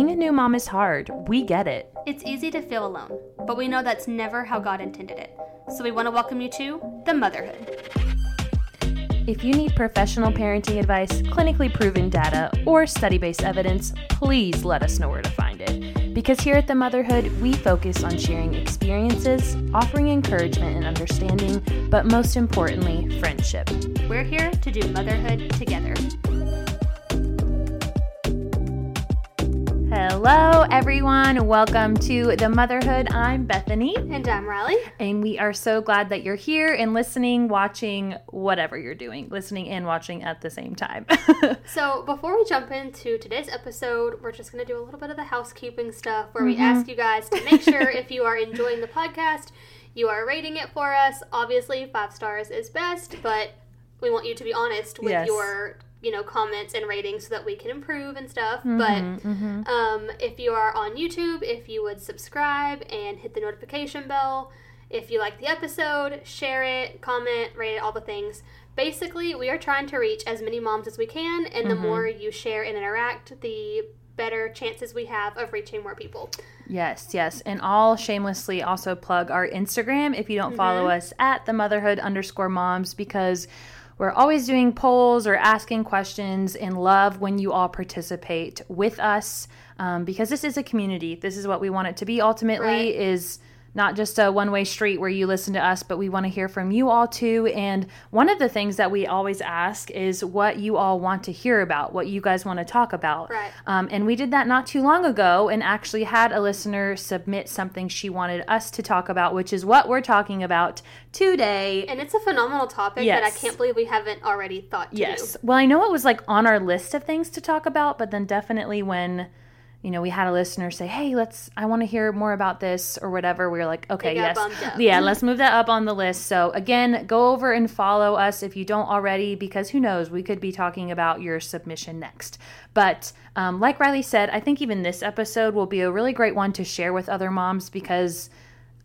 being a new mom is hard. We get it. It's easy to feel alone, but we know that's never how God intended it. So we want to welcome you to the motherhood. If you need professional parenting advice, clinically proven data, or study based evidence, please let us know where to find it. Because here at The Motherhood, we focus on sharing experiences, offering encouragement and understanding, but most importantly, friendship. We're here to do motherhood together. Hello, everyone. Welcome to The Motherhood. I'm Bethany. And I'm Riley. And we are so glad that you're here and listening, watching, whatever you're doing, listening and watching at the same time. so, before we jump into today's episode, we're just going to do a little bit of the housekeeping stuff where mm-hmm. we ask you guys to make sure if you are enjoying the podcast, you are rating it for us. Obviously, five stars is best, but we want you to be honest with yes. your you know comments and ratings so that we can improve and stuff mm-hmm, but mm-hmm. Um, if you are on youtube if you would subscribe and hit the notification bell if you like the episode share it comment rate it all the things basically we are trying to reach as many moms as we can and mm-hmm. the more you share and interact the better chances we have of reaching more people yes yes and i'll shamelessly also plug our instagram if you don't follow mm-hmm. us at the motherhood underscore moms because we're always doing polls or asking questions and love when you all participate with us um, because this is a community. This is what we want it to be ultimately right. is not just a one way street where you listen to us, but we want to hear from you all too. And one of the things that we always ask is what you all want to hear about, what you guys want to talk about. Right. Um, and we did that not too long ago and actually had a listener submit something she wanted us to talk about, which is what we're talking about today. And it's a phenomenal topic yes. that I can't believe we haven't already thought to yes. Do. Well, I know it was like on our list of things to talk about, but then definitely when you know, we had a listener say, "Hey, let's I want to hear more about this or whatever." We were like, "Okay, yes. Yeah, let's move that up on the list." So, again, go over and follow us if you don't already because who knows, we could be talking about your submission next. But, um, like Riley said, I think even this episode will be a really great one to share with other moms because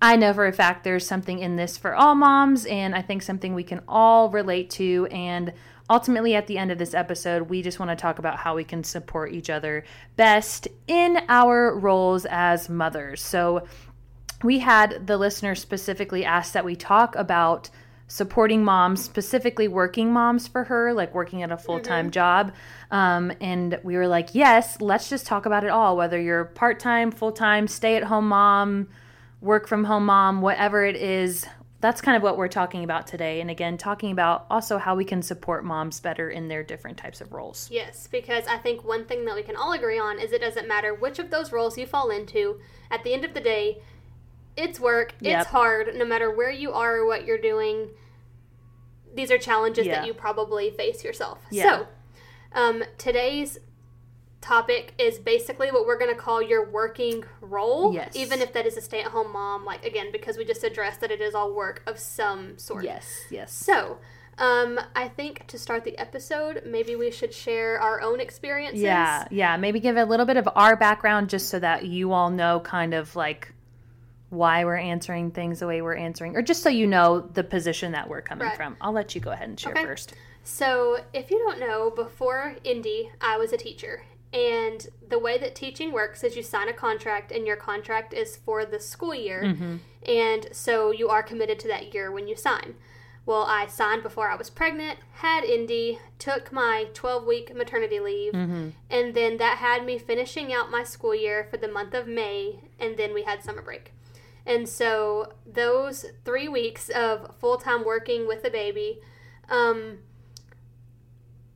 I know for a fact there's something in this for all moms and I think something we can all relate to and ultimately, at the end of this episode, we just want to talk about how we can support each other best in our roles as mothers. So, we had the listener specifically ask that we talk about supporting moms, specifically working moms for her, like working at a full time mm-hmm. job. Um, and we were like, yes, let's just talk about it all, whether you're part time, full time, stay at home mom, work from home mom, whatever it is, that's kind of what we're talking about today. And again, talking about also how we can support moms better in their different types of roles. Yes, because I think one thing that we can all agree on is it doesn't matter which of those roles you fall into, at the end of the day, it's work, it's yep. hard, no matter where you are or what you're doing. These are challenges yeah. that you probably face yourself. Yeah. So, um, today's topic is basically what we're going to call your working role. Yes. Even if that is a stay at home mom, like again, because we just addressed that it is all work of some sort. Yes, yes. So, um, I think to start the episode, maybe we should share our own experiences. Yeah, yeah. Maybe give a little bit of our background just so that you all know kind of like why we're answering things the way we're answering, or just so you know the position that we're coming right. from. I'll let you go ahead and share okay. first. So, if you don't know, before Indy, I was a teacher, and the way that teaching works is you sign a contract, and your contract is for the school year. Mm-hmm. And so you are committed to that year when you sign. Well, I signed before I was pregnant, had Indy, took my 12 week maternity leave, mm-hmm. and then that had me finishing out my school year for the month of May, and then we had summer break. And so those three weeks of full time working with a baby, um,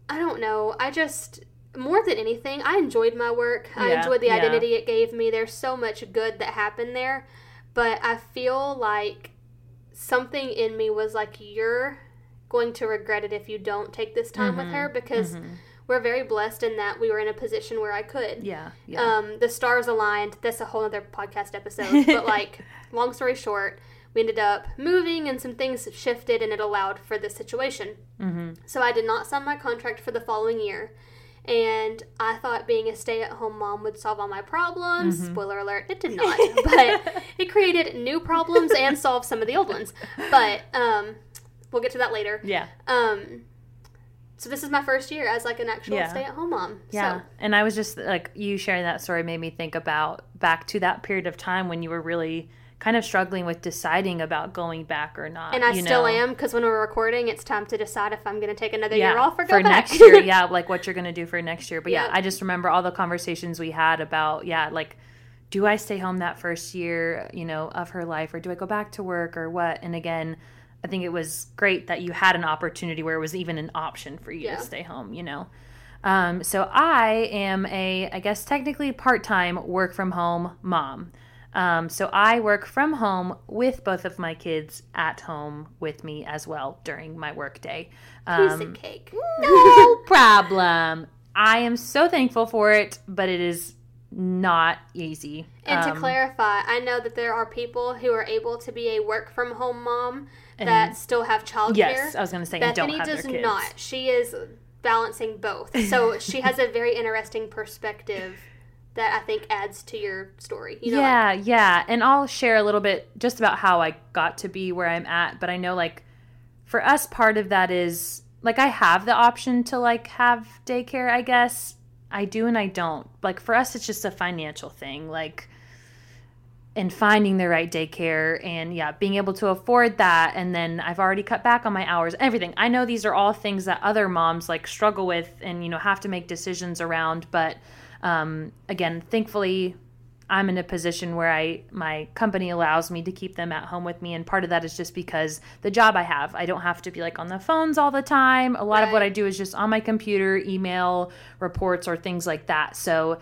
I don't know. I just more than anything, I enjoyed my work. Yeah, I enjoyed the yeah. identity it gave me. There's so much good that happened there. But I feel like something in me was like, you're going to regret it if you don't take this time mm-hmm. with her because mm-hmm. we're very blessed in that we were in a position where I could. Yeah. yeah. Um, the stars aligned. That's a whole other podcast episode. but, like, long story short, we ended up moving and some things shifted and it allowed for this situation. Mm-hmm. So I did not sign my contract for the following year and I thought being a stay at home mom would solve all my problems. Mm-hmm. Spoiler alert, it did not. but it created new problems and solved some of the old ones. But um, we'll get to that later. Yeah. Um, so this is my first year as like an actual yeah. stay-at-home mom. Yeah, so. and I was just like you sharing that story made me think about back to that period of time when you were really kind of struggling with deciding about going back or not. And I still know? am because when we're recording, it's time to decide if I'm going to take another yeah, year off or go for back. next year. Yeah, like what you're going to do for next year. But yeah, I just remember all the conversations we had about yeah, like do I stay home that first year, you know, of her life, or do I go back to work, or what? And again I think it was great that you had an opportunity where it was even an option for you yeah. to stay home, you know. Um, so I am a, I guess technically part time work from home mom. Um, so I work from home with both of my kids at home with me as well during my work day. Um, Piece of cake. No problem. I am so thankful for it, but it is not easy. And um, to clarify, I know that there are people who are able to be a work from home mom that still have childcare. Yes, I was going to say Bethany don't have does not. She is balancing both. So she has a very interesting perspective that I think adds to your story. You know, yeah, like, yeah. And I'll share a little bit just about how I got to be where I'm at, but I know like for us part of that is like I have the option to like have daycare, I guess. I do and I don't. Like for us it's just a financial thing. Like and finding the right daycare and yeah being able to afford that and then i've already cut back on my hours everything i know these are all things that other moms like struggle with and you know have to make decisions around but um, again thankfully i'm in a position where i my company allows me to keep them at home with me and part of that is just because the job i have. I don't have to be like on the phones all the time. A lot right. of what i do is just on my computer email reports or things like that. So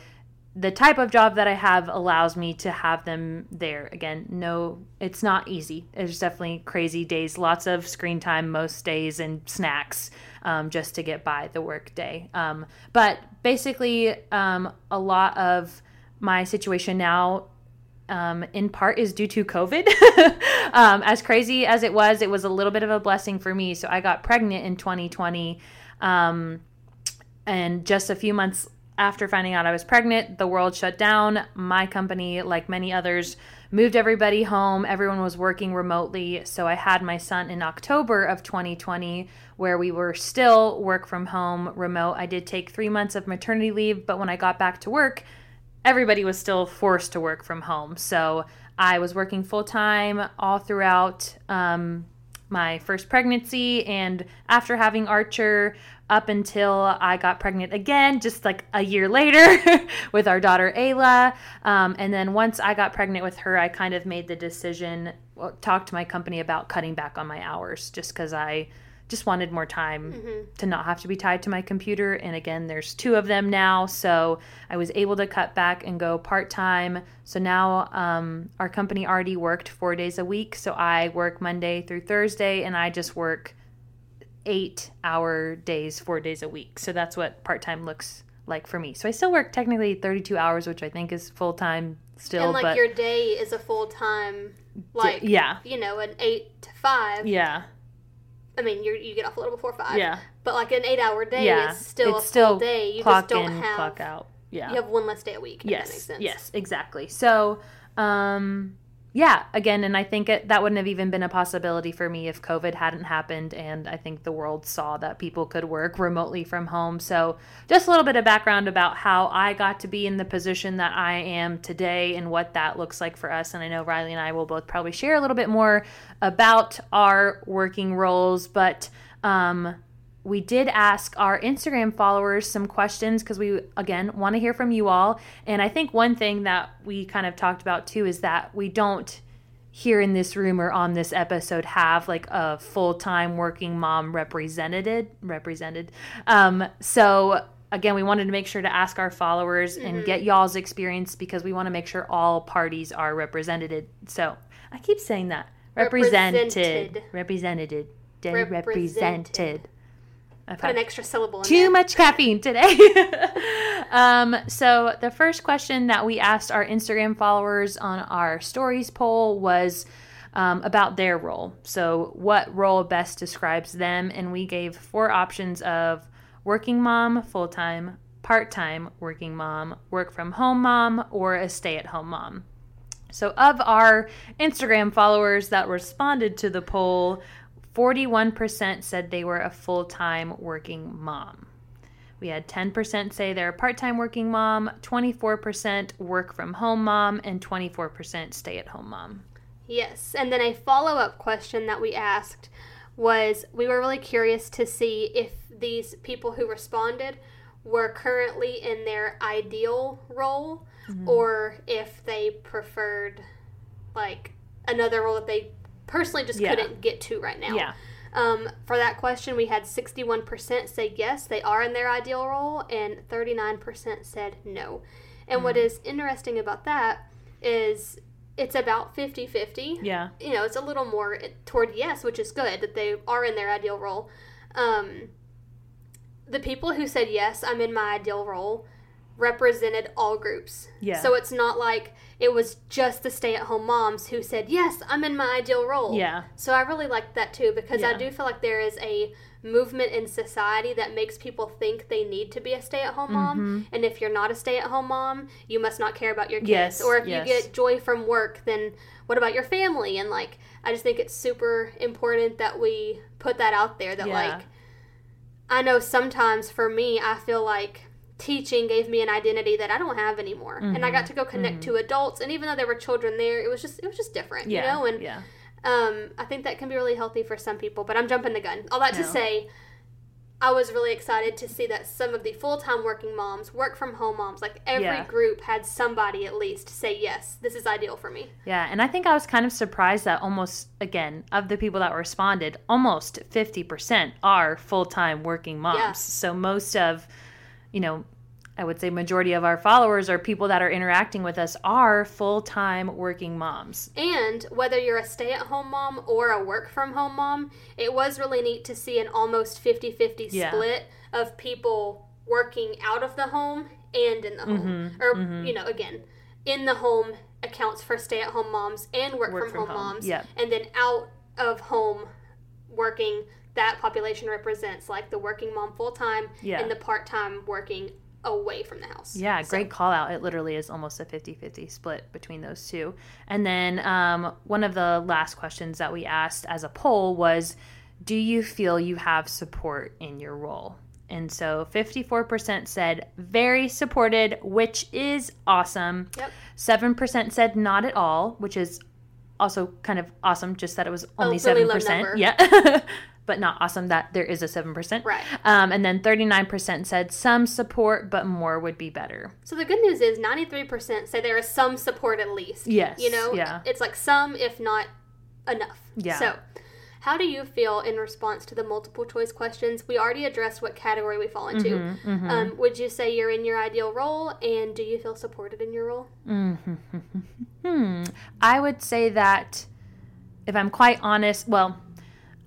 the type of job that I have allows me to have them there. Again, no, it's not easy. There's definitely crazy days, lots of screen time most days, and snacks um, just to get by the work day. Um, but basically, um, a lot of my situation now. Um, in part is due to COVID. Um, as crazy as it was, it was a little bit of a blessing for me. So I got pregnant in 2020. Um, and just a few months after finding out I was pregnant, the world shut down. My company, like many others, moved everybody home. Everyone was working remotely. So I had my son in October of 2020, where we were still work from home remote. I did take three months of maternity leave, but when I got back to work, everybody was still forced to work from home. So I was working full time all throughout. Um, my first pregnancy and after having Archer, up until I got pregnant again, just like a year later with our daughter Ayla. Um, and then once I got pregnant with her, I kind of made the decision, well, talked to my company about cutting back on my hours just because I just wanted more time mm-hmm. to not have to be tied to my computer. And again, there's two of them now. So I was able to cut back and go part time. So now um, our company already worked four days a week. So I work Monday through Thursday and I just work eight hour days, four days a week. So that's what part time looks like for me. So I still work technically 32 hours, which I think is full time still. And like but your day is a full time, like, d- yeah, you know, an eight to five. Yeah. I mean, you you get off a little before five. Yeah. But like an eight hour day yeah. is still it's a still full day. You clock just don't in, have clock out. Yeah. You have one less day a week. Yes. Yes. Exactly. So, um, yeah, again, and I think it, that wouldn't have even been a possibility for me if COVID hadn't happened. And I think the world saw that people could work remotely from home. So, just a little bit of background about how I got to be in the position that I am today and what that looks like for us. And I know Riley and I will both probably share a little bit more about our working roles, but um, we did ask our Instagram followers some questions because we, again, want to hear from you all. And I think one thing that we kind of talked about too is that we don't here in this room or on this episode have like a full-time working mom represented represented. Um, so again we wanted to make sure to ask our followers mm-hmm. and get y'all's experience because we want to make sure all parties are represented. So i keep saying that. Represented. Represented. Represented, represented. I've Put an extra syllable. too there. much caffeine today. um, so the first question that we asked our Instagram followers on our stories poll was um, about their role. So what role best describes them? And we gave four options of working mom, full time, part time working mom, work from home mom, or a stay at home mom. So, of our Instagram followers that responded to the poll, 41% said they were a full time working mom. We had 10% say they're a part time working mom, 24% work from home mom, and 24% stay at home mom. Yes. And then a follow up question that we asked was we were really curious to see if these people who responded were currently in their ideal role mm-hmm. or if they preferred like another role that they personally just yeah. couldn't get to right now. Yeah. Um, for that question, we had 61% say yes, they are in their ideal role, and 39% said no. And mm. what is interesting about that is it's about 50 50. Yeah. You know, it's a little more toward yes, which is good that they are in their ideal role. Um, the people who said yes, I'm in my ideal role, represented all groups. Yeah. So it's not like it was just the stay at home moms who said, Yes, I'm in my ideal role. Yeah. So I really like that too because yeah. I do feel like there is a movement in society that makes people think they need to be a stay at home mom. Mm-hmm. And if you're not a stay at home mom, you must not care about your kids. Yes, or if yes. you get joy from work, then what about your family? And like, I just think it's super important that we put that out there that, yeah. like, I know sometimes for me, I feel like teaching gave me an identity that I don't have anymore. Mm-hmm. And I got mm-hmm. to go connect mm-hmm. to adults and even though there were children there, it was just it was just different, yeah. you know? And yeah. um I think that can be really healthy for some people, but I'm jumping the gun. All that no. to say I was really excited to see that some of the full time working moms, work from home moms, like every yeah. group had somebody at least say, yes, this is ideal for me. Yeah. And I think I was kind of surprised that almost, again, of the people that responded, almost 50% are full time working moms. Yeah. So most of, you know, I would say majority of our followers or people that are interacting with us are full-time working moms. And whether you're a stay-at-home mom or a work from home mom, it was really neat to see an almost 50-50 yeah. split of people working out of the home and in the home. Mm-hmm, or mm-hmm. you know, again, in the home accounts for stay-at-home moms and work, work from, from, home, home. moms. Yep. And then out of home working that population represents like the working mom full time yeah. and the part time working away from the house. Yeah, so. great call out. It literally is almost a 50 50 split between those two. And then um, one of the last questions that we asked as a poll was Do you feel you have support in your role? And so 54% said very supported, which is awesome. Yep. 7% said not at all, which is also kind of awesome, just that it was only oh, really 7%. Yeah. but not awesome that there is a 7%. Right. Um, and then 39% said some support, but more would be better. So the good news is 93% say there is some support at least. Yes. You know? Yeah. It's like some, if not enough. Yeah. So how do you feel in response to the multiple choice questions? We already addressed what category we fall into. Mm-hmm, mm-hmm. Um, would you say you're in your ideal role, and do you feel supported in your role? Mm-hmm. Hmm. I would say that, if I'm quite honest, well,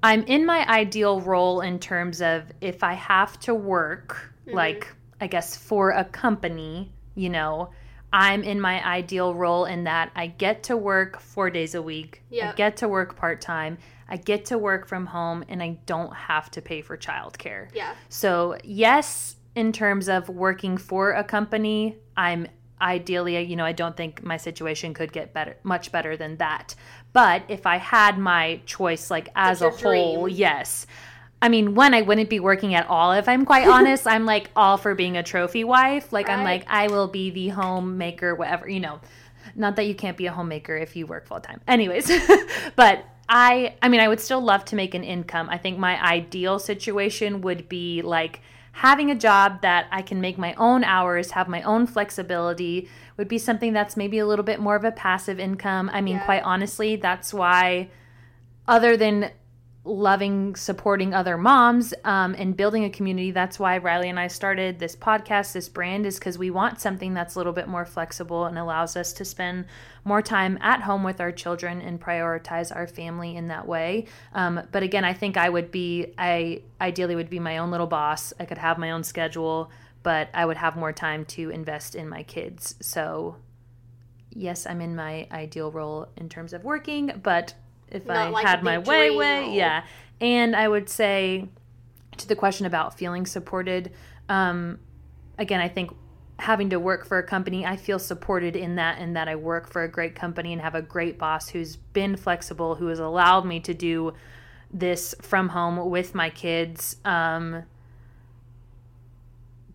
I'm in my ideal role in terms of if I have to work, mm-hmm. like, I guess, for a company, you know, I'm in my ideal role in that I get to work four days a week. Yep. I get to work part time. I get to work from home and I don't have to pay for childcare. Yeah. So, yes, in terms of working for a company, I'm ideally, you know, I don't think my situation could get better, much better than that. But if I had my choice, like as a whole, dream. yes. I mean, one, I wouldn't be working at all. If I'm quite honest, I'm like all for being a trophy wife. Like, right. I'm like, I will be the homemaker, whatever, you know. Not that you can't be a homemaker if you work full time. Anyways, but I, I mean, I would still love to make an income. I think my ideal situation would be like, having a job that I can make my own hours, have my own flexibility would be something that's maybe a little bit more of a passive income. I mean, yeah. quite honestly, that's why, other than loving supporting other moms um, and building a community. That's why Riley and I started this podcast, this brand, is because we want something that's a little bit more flexible and allows us to spend more time at home with our children and prioritize our family in that way. Um, but again, I think I would be, I ideally would be my own little boss. I could have my own schedule, but I would have more time to invest in my kids. So yes, I'm in my ideal role in terms of working, but if Not I like had my way, way, yeah. And I would say to the question about feeling supported, um, again, I think having to work for a company, I feel supported in that, and that I work for a great company and have a great boss who's been flexible, who has allowed me to do this from home with my kids. Um,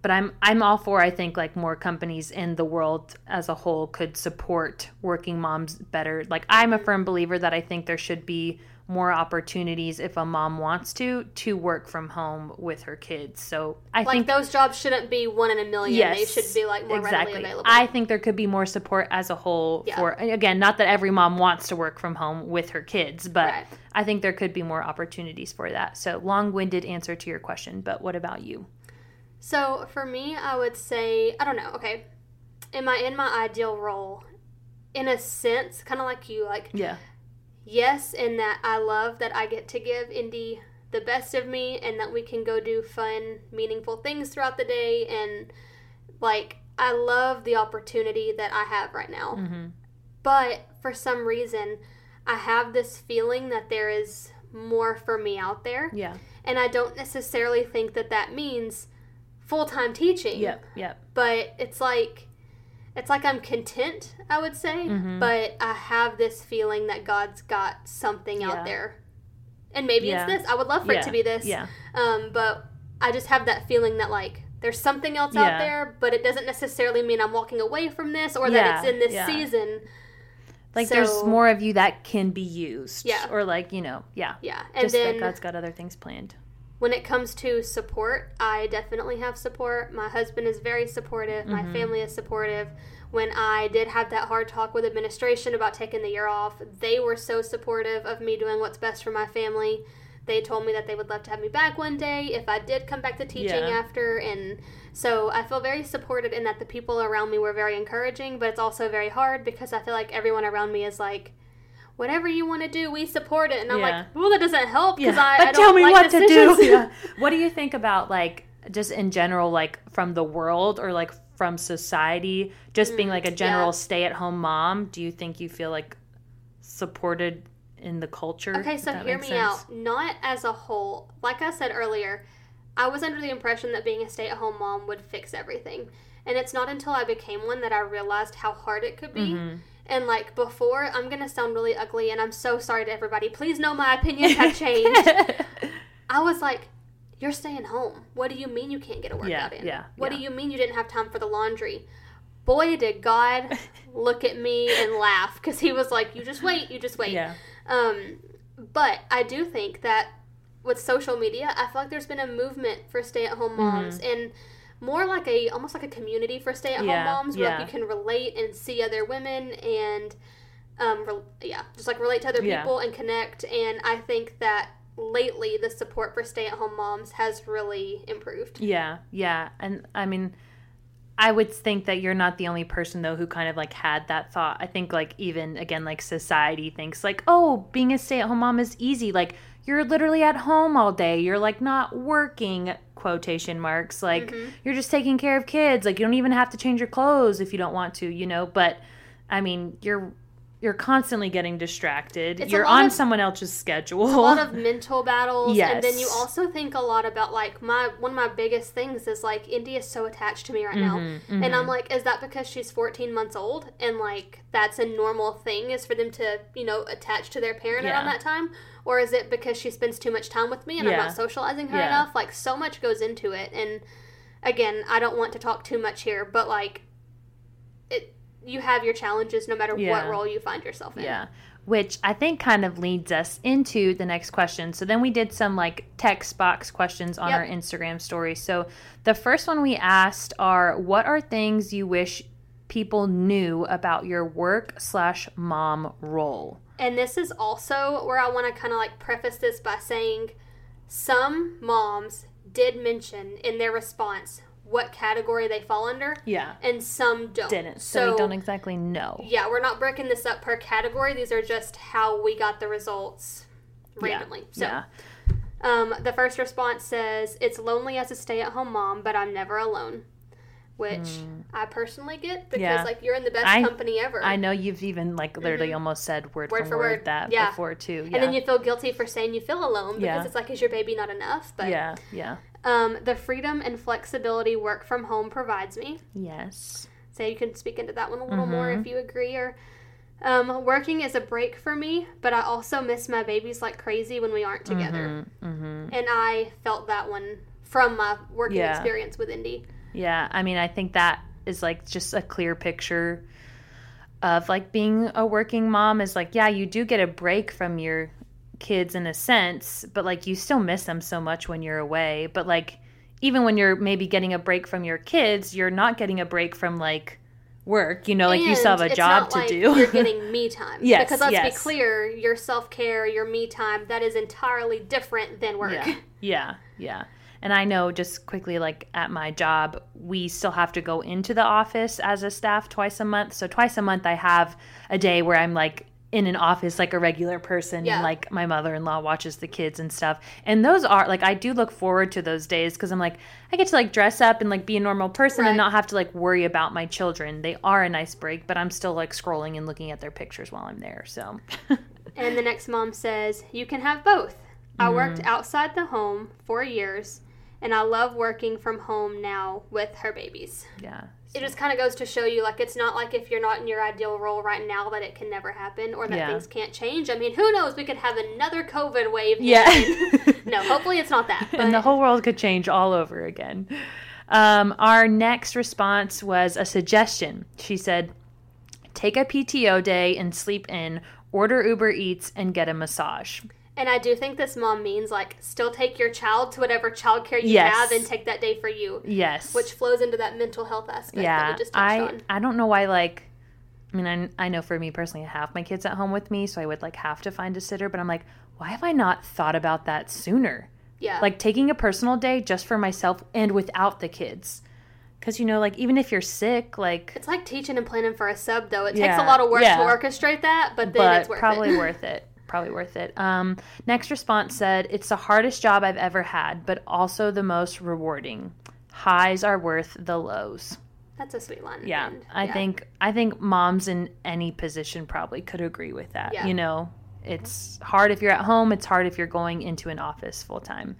but I'm I'm all for I think like more companies in the world as a whole could support working moms better. Like I'm a firm believer that I think there should be more opportunities if a mom wants to to work from home with her kids. So I like think those jobs shouldn't be one in a million. Yes, they should be like more exactly. readily available. I think there could be more support as a whole yeah. for again, not that every mom wants to work from home with her kids, but right. I think there could be more opportunities for that. So long-winded answer to your question, but what about you? So for me, I would say I don't know. Okay, am I in my ideal role? In a sense, kind of like you, like yeah, yes, in that I love that I get to give Indy the best of me, and that we can go do fun, meaningful things throughout the day, and like I love the opportunity that I have right now. Mm-hmm. But for some reason, I have this feeling that there is more for me out there. Yeah. And I don't necessarily think that that means full time teaching. Yep, yep. But it's like it's like I'm content, I would say, mm-hmm. but I have this feeling that God's got something yeah. out there. And maybe yeah. it's this. I would love for yeah. it to be this. Yeah. Um, but I just have that feeling that like there's something else out there, but it doesn't necessarily mean I'm walking away from this or that it's in this season. Like so, there's more of you that can be used. Yeah. Or like, you know, yeah. Yeah. And just then, that God's got other things planned when it comes to support, I definitely have support. My husband is very supportive. My mm-hmm. family is supportive. When I did have that hard talk with administration about taking the year off, they were so supportive of me doing what's best for my family. They told me that they would love to have me back one day if I did come back to teaching yeah. after. And so I feel very supported in that the people around me were very encouraging, but it's also very hard because I feel like everyone around me is like, whatever you want to do, we support it. And I'm yeah. like, well, that doesn't help because yeah. I, but I tell me like what decisions. to do. yeah. What do you think about like just in general, like from the world or like from society, just mm, being like a general yeah. stay-at-home mom? Do you think you feel like supported in the culture? Okay, so hear me sense? out. Not as a whole. Like I said earlier, I was under the impression that being a stay-at-home mom would fix everything. And it's not until I became one that I realized how hard it could be. Mm-hmm and like before, I'm gonna sound really ugly, and I'm so sorry to everybody. Please know my opinions have changed. I was like, "You're staying home. What do you mean you can't get a workout yeah, in? Yeah. What yeah. do you mean you didn't have time for the laundry?" Boy, did God look at me and laugh because He was like, "You just wait. You just wait." Yeah. Um, but I do think that with social media, I feel like there's been a movement for stay-at-home moms mm-hmm. and more like a almost like a community for stay at home yeah, moms where yeah. like, you can relate and see other women and um re- yeah just like relate to other people yeah. and connect and I think that lately the support for stay at home moms has really improved. Yeah, yeah, and I mean. I would think that you're not the only person though who kind of like had that thought. I think like even again like society thinks like, "Oh, being a stay-at-home mom is easy." Like you're literally at home all day. You're like not working quotation marks. Like mm-hmm. you're just taking care of kids. Like you don't even have to change your clothes if you don't want to, you know, but I mean, you're you're constantly getting distracted. It's you're on of, someone else's schedule. a lot of mental battles. Yes. And then you also think a lot about like my one of my biggest things is like Indy is so attached to me right mm-hmm, now. Mm-hmm. And I'm like, is that because she's 14 months old and like that's a normal thing is for them to, you know, attach to their parent yeah. around that time? Or is it because she spends too much time with me and yeah. I'm not socializing her yeah. enough? Like so much goes into it and again, I don't want to talk too much here, but like you have your challenges no matter yeah. what role you find yourself in. Yeah. Which I think kind of leads us into the next question. So then we did some like text box questions on yep. our Instagram story. So the first one we asked are what are things you wish people knew about your work slash mom role? And this is also where I want to kind of like preface this by saying some moms did mention in their response what category they fall under. Yeah. And some don't. Didn't. So, so we don't exactly know. Yeah, we're not breaking this up per category. These are just how we got the results randomly. Yeah. So yeah. Um, the first response says, It's lonely as a stay at home mom, but I'm never alone which mm. I personally get because yeah. like you're in the best I, company ever. I know you've even like literally mm-hmm. almost said word, word for word, word that yeah. before too. Yeah. And then you feel guilty for saying you feel alone because yeah. it's like is your baby not enough? But yeah, yeah. Um, the freedom and flexibility work from home provides me. Yes. So you can speak into that one a little mm-hmm. more if you agree or Um, working is a break for me, but I also miss my babies like crazy when we aren't together. Mm-hmm, mm-hmm. And I felt that one from my working experience with Indy. Yeah, I mean, I think that is like just a clear picture of like being a working mom is like, yeah, you do get a break from your kids in a sense, but like you still miss them so much when you're away. But like, even when you're maybe getting a break from your kids, you're not getting a break from like work. You know, like and you still have a job to like do. You're getting me time. yes. Because let's yes. be clear, your self care, your me time, that is entirely different than work. Yeah. Yeah. Yeah. And I know just quickly, like at my job, we still have to go into the office as a staff twice a month. So twice a month, I have a day where I'm like in an office like a regular person yeah. and like my mother-in-law watches the kids and stuff and those are like i do look forward to those days because i'm like i get to like dress up and like be a normal person right. and not have to like worry about my children they are a nice break but i'm still like scrolling and looking at their pictures while i'm there so and the next mom says you can have both i mm. worked outside the home for years and I love working from home now with her babies. Yeah. It just kind of goes to show you like it's not like if you're not in your ideal role right now that it can never happen or that yeah. things can't change. I mean, who knows? We could have another COVID wave. Yeah. no, hopefully it's not that. But... And the whole world could change all over again. Um, our next response was a suggestion. She said, "Take a PTO day and sleep in, order Uber Eats, and get a massage." And I do think this mom means like still take your child to whatever childcare you yes. have and take that day for you. Yes. Which flows into that mental health aspect yeah, I, on. I don't know why like I mean I, I know for me personally I have my kids at home with me so I would like have to find a sitter but I'm like why have I not thought about that sooner? Yeah. Like taking a personal day just for myself and without the kids. Because, you know, like, even if you're sick, like. It's like teaching and planning for a sub, though. It yeah, takes a lot of work yeah. to orchestrate that, but then but it's worth probably it. worth it probably worth it. Um, next response said, It's the hardest job I've ever had, but also the most rewarding. Highs are worth the lows. That's a sweet line. Yeah. And, I yeah. think I think moms in any position probably could agree with that. Yeah. You know, it's hard if you're at home, it's hard if you're going into an office full time.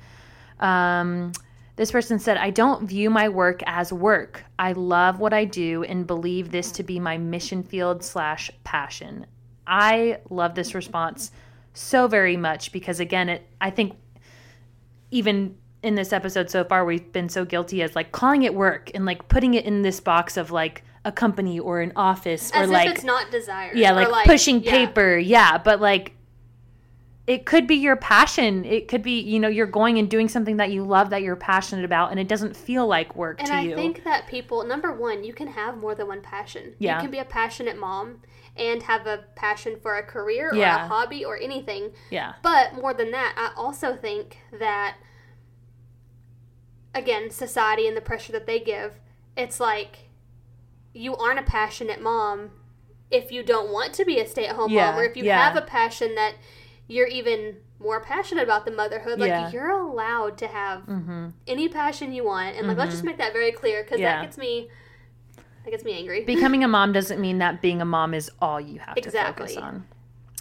Um, this person said, I don't view my work as work. I love what I do and believe this to be my mission field slash passion. I love this response so very much because again, it I think even in this episode so far we've been so guilty as like calling it work and like putting it in this box of like a company or an office as or like it's not desired. Yeah, like, like pushing yeah. paper. Yeah, but like it could be your passion. It could be, you know, you're going and doing something that you love that you're passionate about and it doesn't feel like work and to I you. And I think that people number 1, you can have more than one passion. Yeah. You can be a passionate mom and have a passion for a career or yeah. a hobby or anything. Yeah. But more than that, I also think that again, society and the pressure that they give, it's like you aren't a passionate mom if you don't want to be a stay-at-home yeah. mom or if you yeah. have a passion that you're even more passionate about the motherhood like yeah. you're allowed to have mm-hmm. any passion you want and like mm-hmm. let's just make that very clear because that gets me that gets me angry. Becoming a mom doesn't mean that being a mom is all you have exactly. to focus on.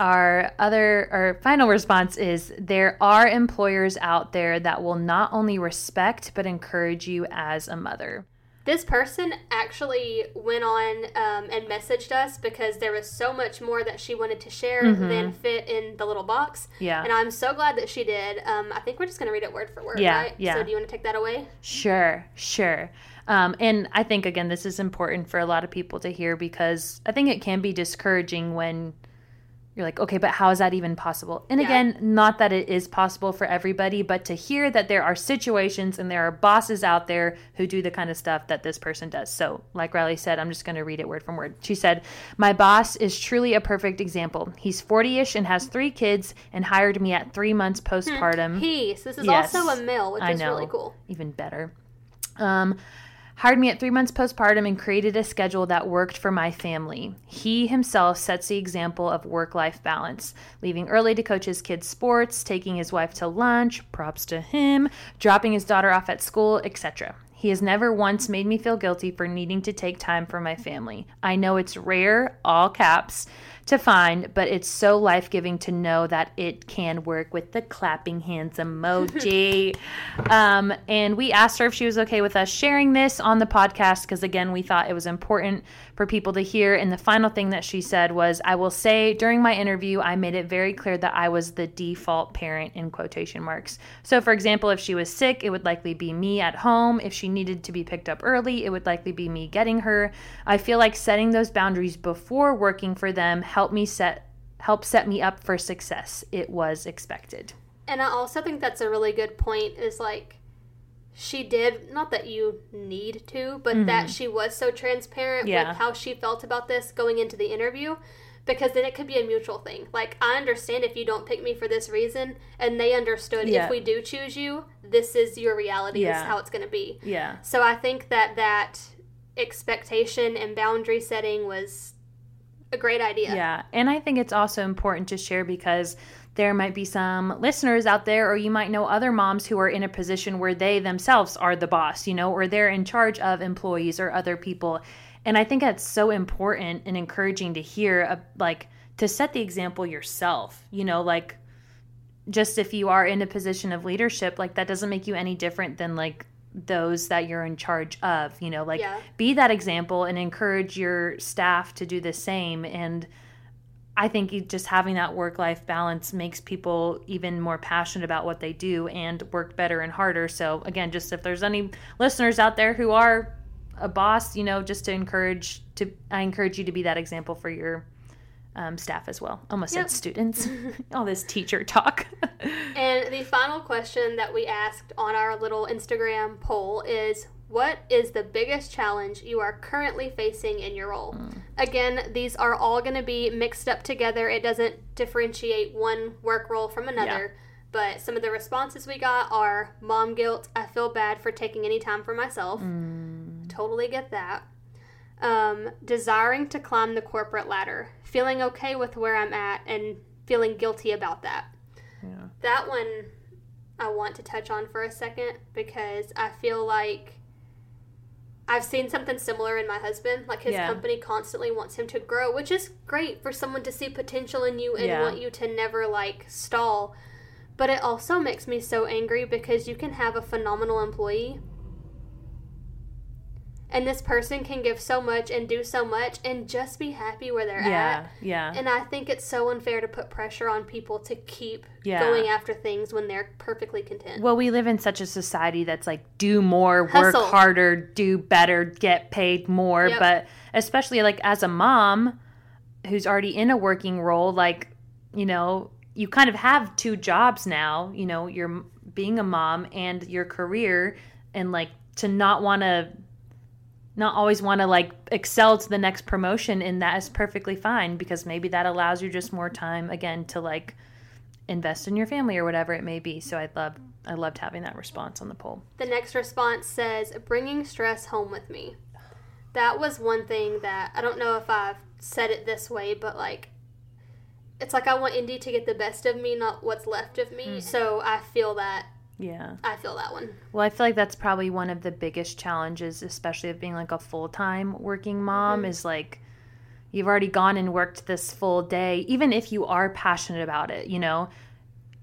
Our other our final response is there are employers out there that will not only respect but encourage you as a mother. This person actually went on um, and messaged us because there was so much more that she wanted to share mm-hmm. than fit in the little box. Yeah. And I'm so glad that she did. Um, I think we're just going to read it word for word, yeah, right? Yeah. So do you want to take that away? Sure, sure. Um, and I think, again, this is important for a lot of people to hear because I think it can be discouraging when you're like, okay, but how is that even possible? And yeah. again, not that it is possible for everybody, but to hear that there are situations and there are bosses out there who do the kind of stuff that this person does. So, like Riley said, I'm just going to read it word from word. She said, My boss is truly a perfect example. He's 40 ish and has three kids and hired me at three months hmm. postpartum. Peace. this is yes, also a male, which I is know, really cool. Even better. Um, hired me at three months postpartum and created a schedule that worked for my family. He himself sets the example of work life balance, leaving early to coach his kids' sports, taking his wife to lunch, props to him, dropping his daughter off at school, etc. He has never once made me feel guilty for needing to take time for my family. I know it's rare, all caps, to find, but it's so life giving to know that it can work with the clapping hands emoji. um, and we asked her if she was okay with us sharing this on the podcast because, again, we thought it was important for people to hear. And the final thing that she said was, I will say during my interview, I made it very clear that I was the default parent in quotation marks. So, for example, if she was sick, it would likely be me at home. If she needed to be picked up early, it would likely be me getting her. I feel like setting those boundaries before working for them help me set help set me up for success. It was expected. And I also think that's a really good point is like she did not that you need to, but mm-hmm. that she was so transparent yeah. with how she felt about this going into the interview because then it could be a mutual thing. Like I understand if you don't pick me for this reason and they understood yeah. if we do choose you, this is your reality, yeah. this is how it's going to be. Yeah. So I think that that expectation and boundary setting was a great idea. Yeah. And I think it's also important to share because there might be some listeners out there, or you might know other moms who are in a position where they themselves are the boss, you know, or they're in charge of employees or other people. And I think that's so important and encouraging to hear, uh, like, to set the example yourself, you know, like, just if you are in a position of leadership, like, that doesn't make you any different than, like, those that you're in charge of you know like yeah. be that example and encourage your staff to do the same and i think just having that work life balance makes people even more passionate about what they do and work better and harder so again just if there's any listeners out there who are a boss you know just to encourage to i encourage you to be that example for your um, staff as well. Almost yep. said students. All this teacher talk. and the final question that we asked on our little Instagram poll is what is the biggest challenge you are currently facing in your role? Mm. Again, these are all going to be mixed up together. It doesn't differentiate one work role from another. Yeah. But some of the responses we got are mom guilt. I feel bad for taking any time for myself. Mm. Totally get that. Um, desiring to climb the corporate ladder feeling okay with where I'm at and feeling guilty about that. Yeah. That one I want to touch on for a second because I feel like I've seen something similar in my husband. Like his yeah. company constantly wants him to grow, which is great for someone to see potential in you and yeah. want you to never like stall. But it also makes me so angry because you can have a phenomenal employee and this person can give so much and do so much and just be happy where they're yeah, at. Yeah. And I think it's so unfair to put pressure on people to keep yeah. going after things when they're perfectly content. Well, we live in such a society that's like do more, Hustle. work harder, do better, get paid more, yep. but especially like as a mom who's already in a working role like, you know, you kind of have two jobs now, you know, you're being a mom and your career and like to not want to not always want to like excel to the next promotion and that is perfectly fine because maybe that allows you just more time again to like invest in your family or whatever it may be. So i love i loved having that response on the poll. The next response says bringing stress home with me. That was one thing that i don't know if i've said it this way but like it's like i want indy to get the best of me not what's left of me. Mm. so i feel that yeah. I feel that one. Well, I feel like that's probably one of the biggest challenges, especially of being like a full time working mom, mm-hmm. is like you've already gone and worked this full day. Even if you are passionate about it, you know,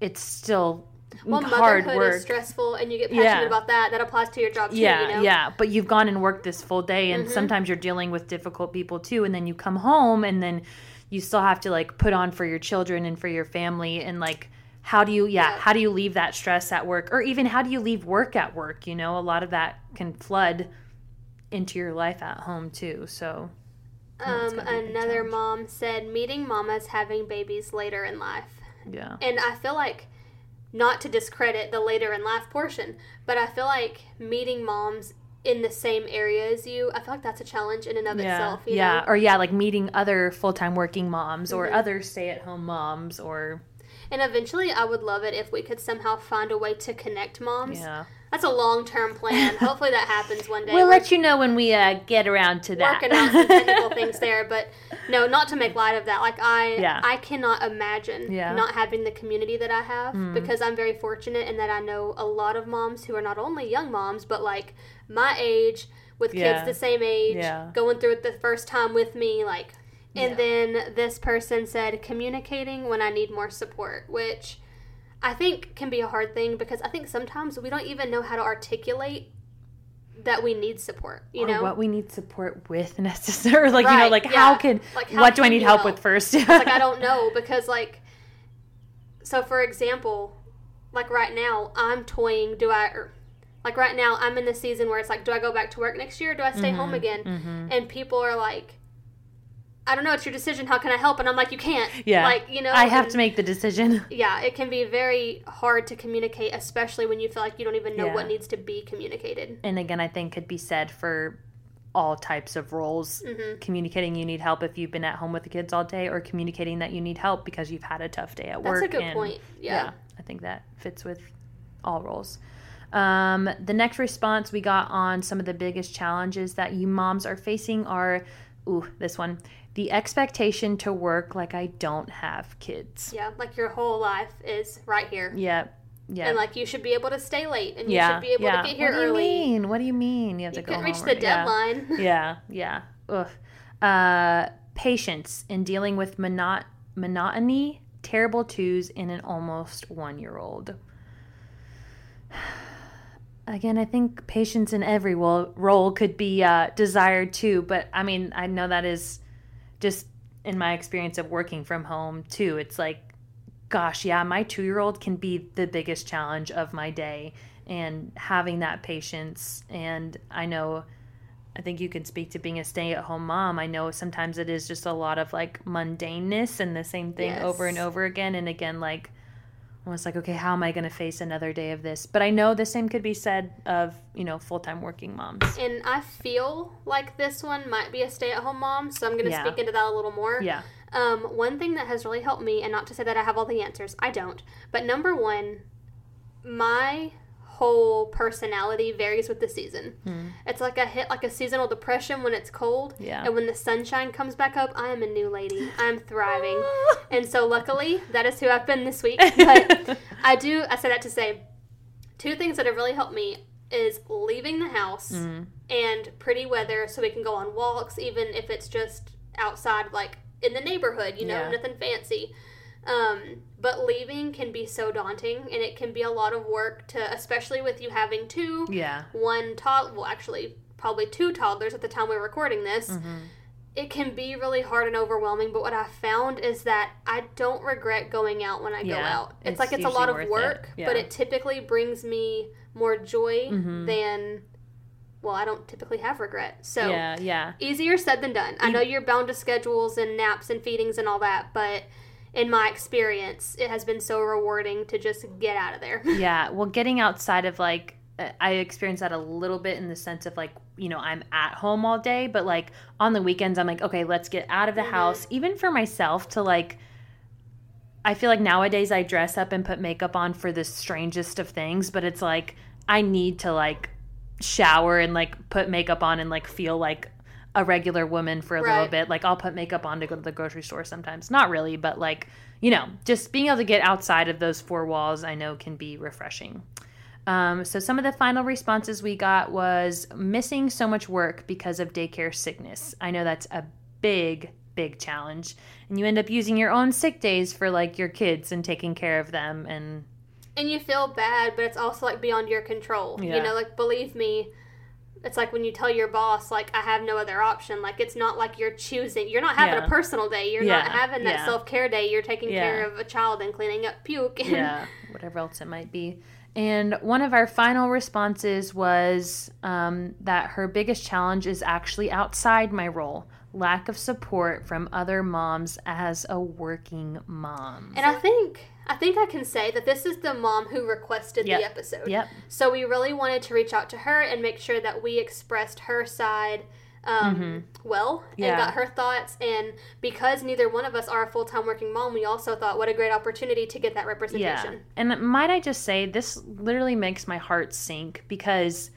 it's still well, hard motherhood work. is stressful, and you get passionate yeah. about that. That applies to your job too. Yeah, you know? yeah. But you've gone and worked this full day, and mm-hmm. sometimes you're dealing with difficult people too. And then you come home, and then you still have to like put on for your children and for your family, and like how do you yeah, yeah, how do you leave that stress at work or even how do you leave work at work you know a lot of that can flood into your life at home too so um another mom said meeting mamas having babies later in life yeah and i feel like not to discredit the later in life portion but i feel like meeting moms in the same area as you i feel like that's a challenge in and of yeah. itself yeah know? or yeah like meeting other full-time working moms mm-hmm. or other stay-at-home moms or And eventually, I would love it if we could somehow find a way to connect moms. Yeah. That's a long term plan. Hopefully that happens one day. We'll let you know when we uh, get around to that. Working out some technical things there, but no, not to make light of that. Like I, yeah. I cannot imagine yeah. not having the community that I have mm. because I'm very fortunate in that I know a lot of moms who are not only young moms but like my age with kids the same age, going through it the first time with me, like. And then this person said communicating when I need more support, which I think can be a hard thing because I think sometimes we don't even know how to articulate that we need support, you or know, what we need support with necessarily. Like, right, you know, like yeah. how can, like how what do I need help, with first? like, I don't know because like, so for example, like right now I'm toying, do I, or, like right now I'm in the season where it's like, do I go back to work next year? Or do I stay mm-hmm, home again? Mm-hmm. And people are like, I don't know, it's your decision. How can I help? And I'm like, you can't. Yeah. Like, you know, I have to make the decision. Yeah, it can be very hard to communicate, especially when you feel like you don't even know yeah. what needs to be communicated. And again, I think could be said for all types of roles. Mm-hmm. Communicating you need help if you've been at home with the kids all day, or communicating that you need help because you've had a tough day at That's work. That's a good and, point. Yeah. yeah. I think that fits with all roles. Um, the next response we got on some of the biggest challenges that you moms are facing are, ooh, this one the expectation to work like I don't have kids. Yeah, like your whole life is right here. Yeah. Yeah. And like you should be able to stay late and you yeah. should be able yeah. to get here early. what do you early. Mean? What do you mean? You have you to go reach the deadline. Yeah. yeah. Yeah. Ugh. Uh, patience in dealing with monot- monotony, terrible twos, in an almost one year old. Again, I think patience in every role could be uh, desired too, but I mean, I know that is just in my experience of working from home too, it's like, gosh, yeah, my two year old can be the biggest challenge of my day. And having that patience, and I know, I think you can speak to being a stay at home mom. I know sometimes it is just a lot of like mundaneness and the same thing yes. over and over again. And again, like, I was like, okay, how am I going to face another day of this? But I know the same could be said of, you know, full time working moms. And I feel like this one might be a stay at home mom, so I'm going to yeah. speak into that a little more. Yeah. Um, one thing that has really helped me, and not to say that I have all the answers, I don't, but number one, my whole personality varies with the season. Hmm. It's like I hit like a seasonal depression when it's cold. Yeah. And when the sunshine comes back up, I am a new lady. I'm thriving. and so luckily that is who I've been this week. But I do I say that to say two things that have really helped me is leaving the house mm. and pretty weather so we can go on walks, even if it's just outside like in the neighborhood, you know, yeah. nothing fancy. Um, but leaving can be so daunting and it can be a lot of work to, especially with you having two. Yeah. One toddler, well, actually, probably two toddlers at the time we are recording this. Mm-hmm. It can be really hard and overwhelming, but what I found is that I don't regret going out when I yeah, go out. It's, it's like it's a lot of work, it. yeah. but it typically brings me more joy mm-hmm. than well, I don't typically have regret. So yeah, yeah, easier said than done. I know you're bound to schedules and naps and feedings and all that, but in my experience, it has been so rewarding to just get out of there. yeah. Well, getting outside of like, I experience that a little bit in the sense of like, you know, I'm at home all day, but like on the weekends, I'm like, okay, let's get out of the mm-hmm. house, even for myself to like, I feel like nowadays I dress up and put makeup on for the strangest of things, but it's like, I need to like shower and like put makeup on and like feel like a regular woman for a right. little bit. Like I'll put makeup on to go to the grocery store sometimes. Not really, but like, you know, just being able to get outside of those four walls I know can be refreshing. Um, so some of the final responses we got was missing so much work because of daycare sickness. I know that's a big, big challenge. And you end up using your own sick days for like your kids and taking care of them and and you feel bad, but it's also like beyond your control. Yeah. You know, like believe me, it's like when you tell your boss like i have no other option like it's not like you're choosing you're not having yeah. a personal day you're yeah. not having that yeah. self-care day you're taking care of a child and cleaning up puke and yeah whatever else it might be and one of our final responses was um, that her biggest challenge is actually outside my role lack of support from other moms as a working mom and i think I think I can say that this is the mom who requested yep. the episode. Yep. So we really wanted to reach out to her and make sure that we expressed her side um, mm-hmm. well and yeah. got her thoughts. And because neither one of us are a full time working mom, we also thought what a great opportunity to get that representation. Yeah. And might I just say, this literally makes my heart sink because,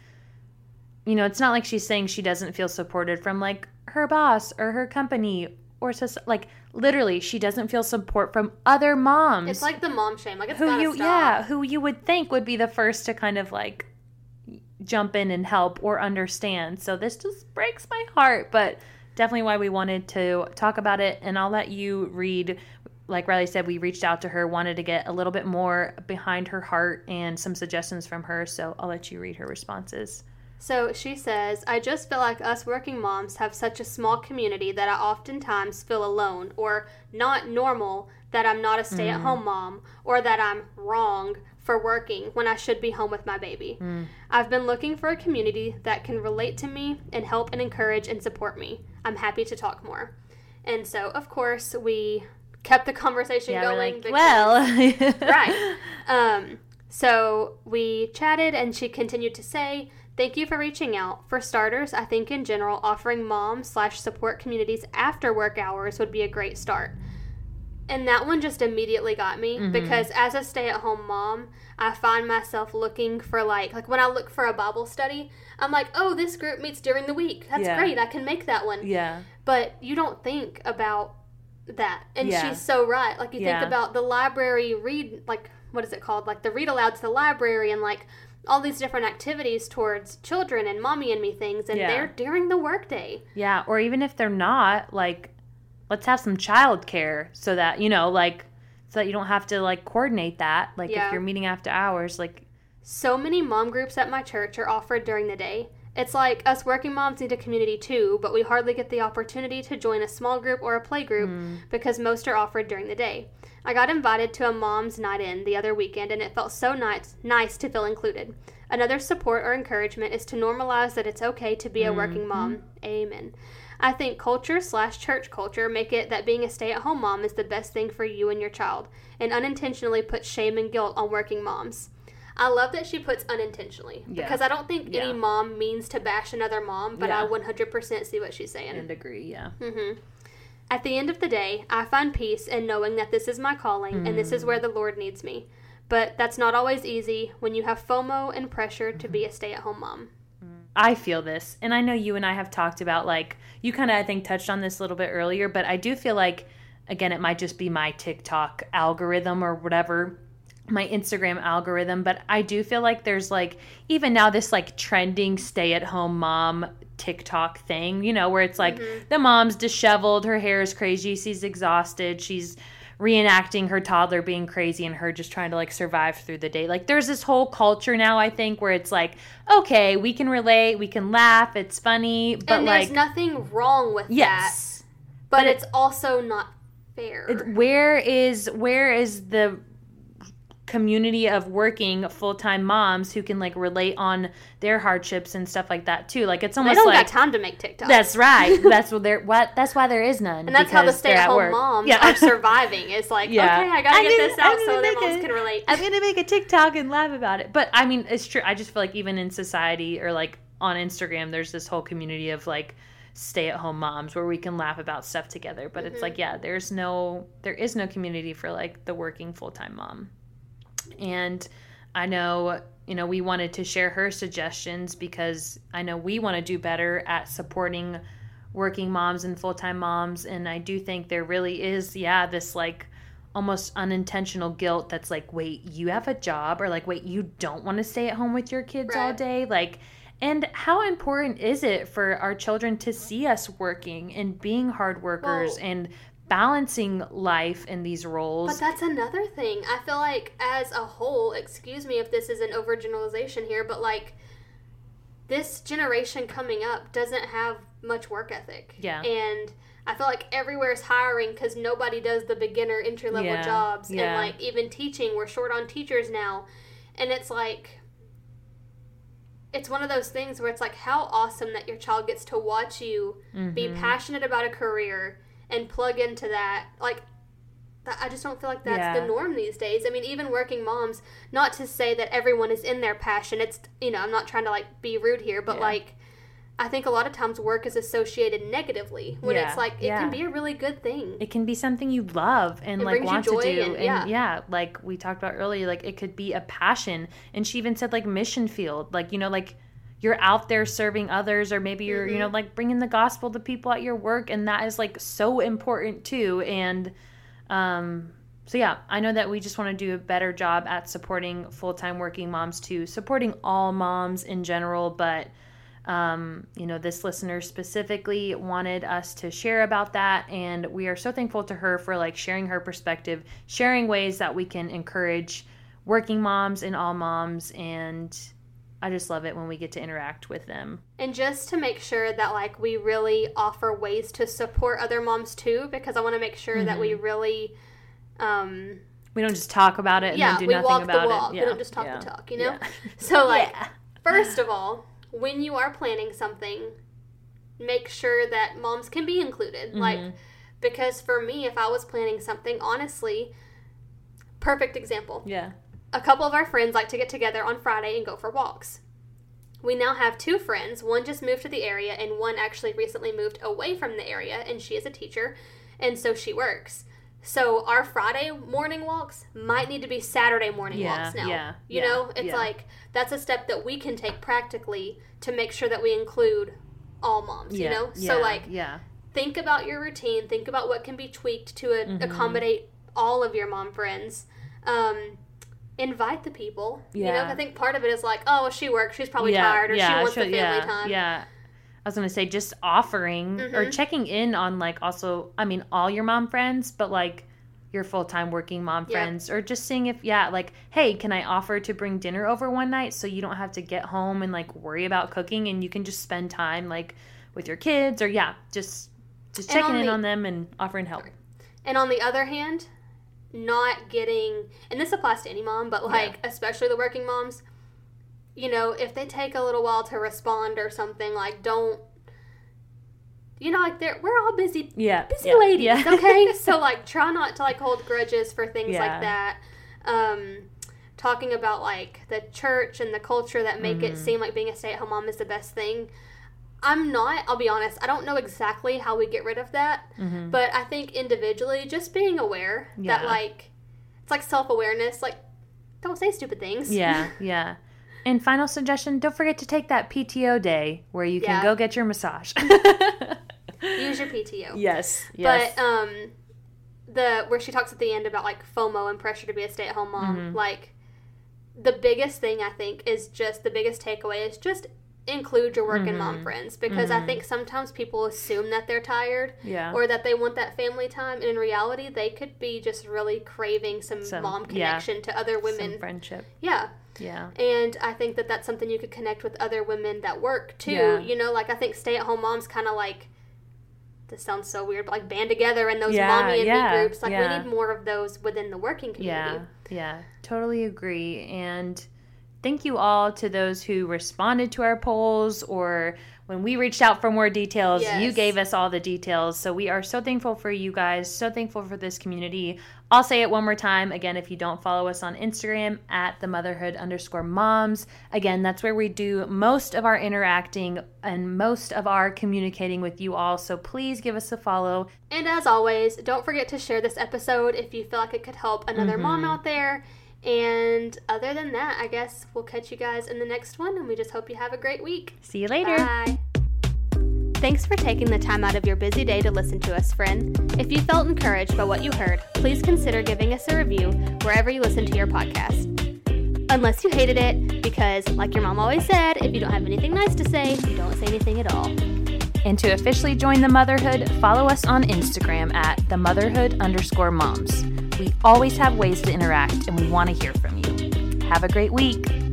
you know, it's not like she's saying she doesn't feel supported from like her boss or her company or so like literally she doesn't feel support from other moms. It's like the mom shame. Like it's who you stop. yeah, who you would think would be the first to kind of like jump in and help or understand. So this just breaks my heart, but definitely why we wanted to talk about it. And I'll let you read. Like Riley said, we reached out to her, wanted to get a little bit more behind her heart and some suggestions from her. So I'll let you read her responses. So she says, I just feel like us working moms have such a small community that I oftentimes feel alone or not normal that I'm not a stay at home mm. mom or that I'm wrong for working when I should be home with my baby. Mm. I've been looking for a community that can relate to me and help and encourage and support me. I'm happy to talk more. And so, of course, we kept the conversation yeah, going. Like, because, well, right. Um, so we chatted, and she continued to say, Thank you for reaching out. For starters, I think in general, offering mom slash support communities after work hours would be a great start. And that one just immediately got me mm-hmm. because as a stay at home mom, I find myself looking for like like when I look for a Bible study, I'm like, "Oh, this group meets during the week. That's yeah. great. I can make that one." Yeah. But you don't think about that. And yeah. she's so right. Like you yeah. think about the library read like what is it called? Like the read aloud to the library and like all these different activities towards children and mommy and me things and they're during the workday. Yeah, or even if they're not, like let's have some childcare so that you know like so that you don't have to like coordinate that like yeah. if you're meeting after hours like so many mom groups at my church are offered during the day it's like us working moms need a community too but we hardly get the opportunity to join a small group or a play group mm. because most are offered during the day i got invited to a mom's night in the other weekend and it felt so nice nice to feel included another support or encouragement is to normalize that it's okay to be a working mm-hmm. mom amen I think culture slash church culture make it that being a stay at home mom is the best thing for you and your child, and unintentionally put shame and guilt on working moms. I love that she puts unintentionally yeah. because I don't think yeah. any mom means to bash another mom, but yeah. I 100% see what she's saying. And agree, yeah. Mm-hmm. At the end of the day, I find peace in knowing that this is my calling mm. and this is where the Lord needs me. But that's not always easy when you have FOMO and pressure to be a stay at home mom. I feel this, and I know you and I have talked about like you kind of I think touched on this a little bit earlier, but I do feel like again it might just be my TikTok algorithm or whatever my Instagram algorithm, but I do feel like there's like even now this like trending stay at home mom TikTok thing, you know, where it's like mm-hmm. the mom's disheveled, her hair is crazy, she's exhausted, she's reenacting her toddler being crazy and her just trying to like survive through the day. Like there's this whole culture now I think where it's like, okay, we can relate, we can laugh, it's funny, but and there's like nothing wrong with yes, that. But, but it's it, also not fair. It, where is where is the community of working full-time moms who can like relate on their hardships and stuff like that too. Like it's almost they don't like got time to make TikTok. That's right. that's what they're what that's why there is none. And that's how the stay-at-home moms yeah. are surviving. It's like yeah. okay, I gotta I'm get gonna, this out so their moms a, can relate. I'm gonna make a TikTok and laugh about it. But I mean, it's true. I just feel like even in society or like on Instagram, there's this whole community of like stay at home moms where we can laugh about stuff together but mm-hmm. it's like yeah there's no there is no community for like the working full-time mom and I know, you know, we wanted to share her suggestions because I know we want to do better at supporting working moms and full time moms. And I do think there really is, yeah, this like almost unintentional guilt that's like, wait, you have a job, or like, wait, you don't want to stay at home with your kids right. all day? Like, and how important is it for our children to see us working and being hard workers well, and balancing life in these roles. But that's another thing. I feel like as a whole, excuse me if this is an overgeneralization here, but like this generation coming up doesn't have much work ethic. Yeah. And I feel like everywhere is hiring because nobody does the beginner entry level yeah. jobs. Yeah. And like even teaching, we're short on teachers now. And it's like, it's one of those things where it's like how awesome that your child gets to watch you mm-hmm. be passionate about a career and plug into that. Like, I just don't feel like that's yeah. the norm these days. I mean, even working moms, not to say that everyone is in their passion. It's, you know, I'm not trying to like be rude here, but yeah. like, I think a lot of times work is associated negatively when yeah, it's like it can be a really good thing. It can be something you love and it like want to do. And, and, yeah, like we talked about earlier, like it could be a passion. And she even said like mission field, like you know, like you're out there serving others, or maybe you're mm-hmm. you know mm-hmm. like bringing the gospel to people at your work, and that is like so important too. And um, so yeah, I know that we just want to do a better job at supporting full time working moms too, supporting all moms in general, but um, you know, this listener specifically wanted us to share about that, and we are so thankful to her for like sharing her perspective, sharing ways that we can encourage working moms and all moms, and I just love it when we get to interact with them. And just to make sure that like we really offer ways to support other moms too, because I want to make sure mm-hmm. that we mm-hmm. really. Um, we don't just talk about it and yeah, then do nothing about the walk. it. Yeah. We don't just talk yeah. the talk, you know? Yeah. So like first of all, when you are planning something, make sure that moms can be included. Mm-hmm. Like, because for me, if I was planning something, honestly, perfect example. Yeah. A couple of our friends like to get together on Friday and go for walks. We now have two friends. One just moved to the area, and one actually recently moved away from the area, and she is a teacher, and so she works. So our Friday morning walks might need to be Saturday morning yeah, walks now. Yeah, you yeah, know, it's yeah. like that's a step that we can take practically to make sure that we include all moms. you know, so like yeah, think about your routine. Think about what can be tweaked to a- mm-hmm. accommodate all of your mom friends. Um, invite the people. Yeah. You know, I think part of it is like, oh, she works, she's probably tired, or she wants the family time. Yeah. I was gonna say just offering mm-hmm. or checking in on like also I mean all your mom friends, but like your full time working mom friends, or just seeing if yeah, like hey, can I offer to bring dinner over one night so you don't have to get home and like worry about cooking and you can just spend time like with your kids or yeah, just just checking in the, on them and offering help. And on the other hand, not getting and this applies to any mom, but like yeah. especially the working moms you know, if they take a little while to respond or something, like don't you know, like they're we're all busy yeah, busy yeah, ladies, yeah. okay? so like try not to like hold grudges for things yeah. like that. Um talking about like the church and the culture that make mm-hmm. it seem like being a stay-at-home mom is the best thing. I'm not, I'll be honest, I don't know exactly how we get rid of that, mm-hmm. but I think individually just being aware that like it's like self-awareness, like don't say stupid things. Yeah, yeah. And final suggestion: don't forget to take that PTO day where you can yeah. go get your massage. Use your PTO. Yes. Yes. But um, the where she talks at the end about like FOMO and pressure to be a stay-at-home mom, mm-hmm. like the biggest thing I think is just the biggest takeaway is just include your working mm-hmm. mom friends because mm-hmm. I think sometimes people assume that they're tired yeah. or that they want that family time and in reality they could be just really craving some, some mom connection yeah. to other women some friendship yeah yeah and I think that that's something you could connect with other women that work too yeah. you know like I think stay at home moms kind of like this sounds so weird but like band together in those mommy and me groups like we need more of those within the working community yeah yeah totally agree and thank you all to those who responded to our polls or when we reached out for more details, yes. you gave us all the details. So we are so thankful for you guys, so thankful for this community. I'll say it one more time. Again, if you don't follow us on Instagram at the motherhood underscore moms, again, that's where we do most of our interacting and most of our communicating with you all. So please give us a follow. And as always, don't forget to share this episode if you feel like it could help another mm-hmm. mom out there. And other than that, I guess we'll catch you guys in the next one, and we just hope you have a great week. See you later. Bye. Thanks for taking the time out of your busy day to listen to us, friend. If you felt encouraged by what you heard, please consider giving us a review wherever you listen to your podcast. Unless you hated it, because, like your mom always said, if you don't have anything nice to say, you don't say anything at all. And to officially join the motherhood, follow us on Instagram at the motherhood underscore moms. We always have ways to interact and we want to hear from you. Have a great week.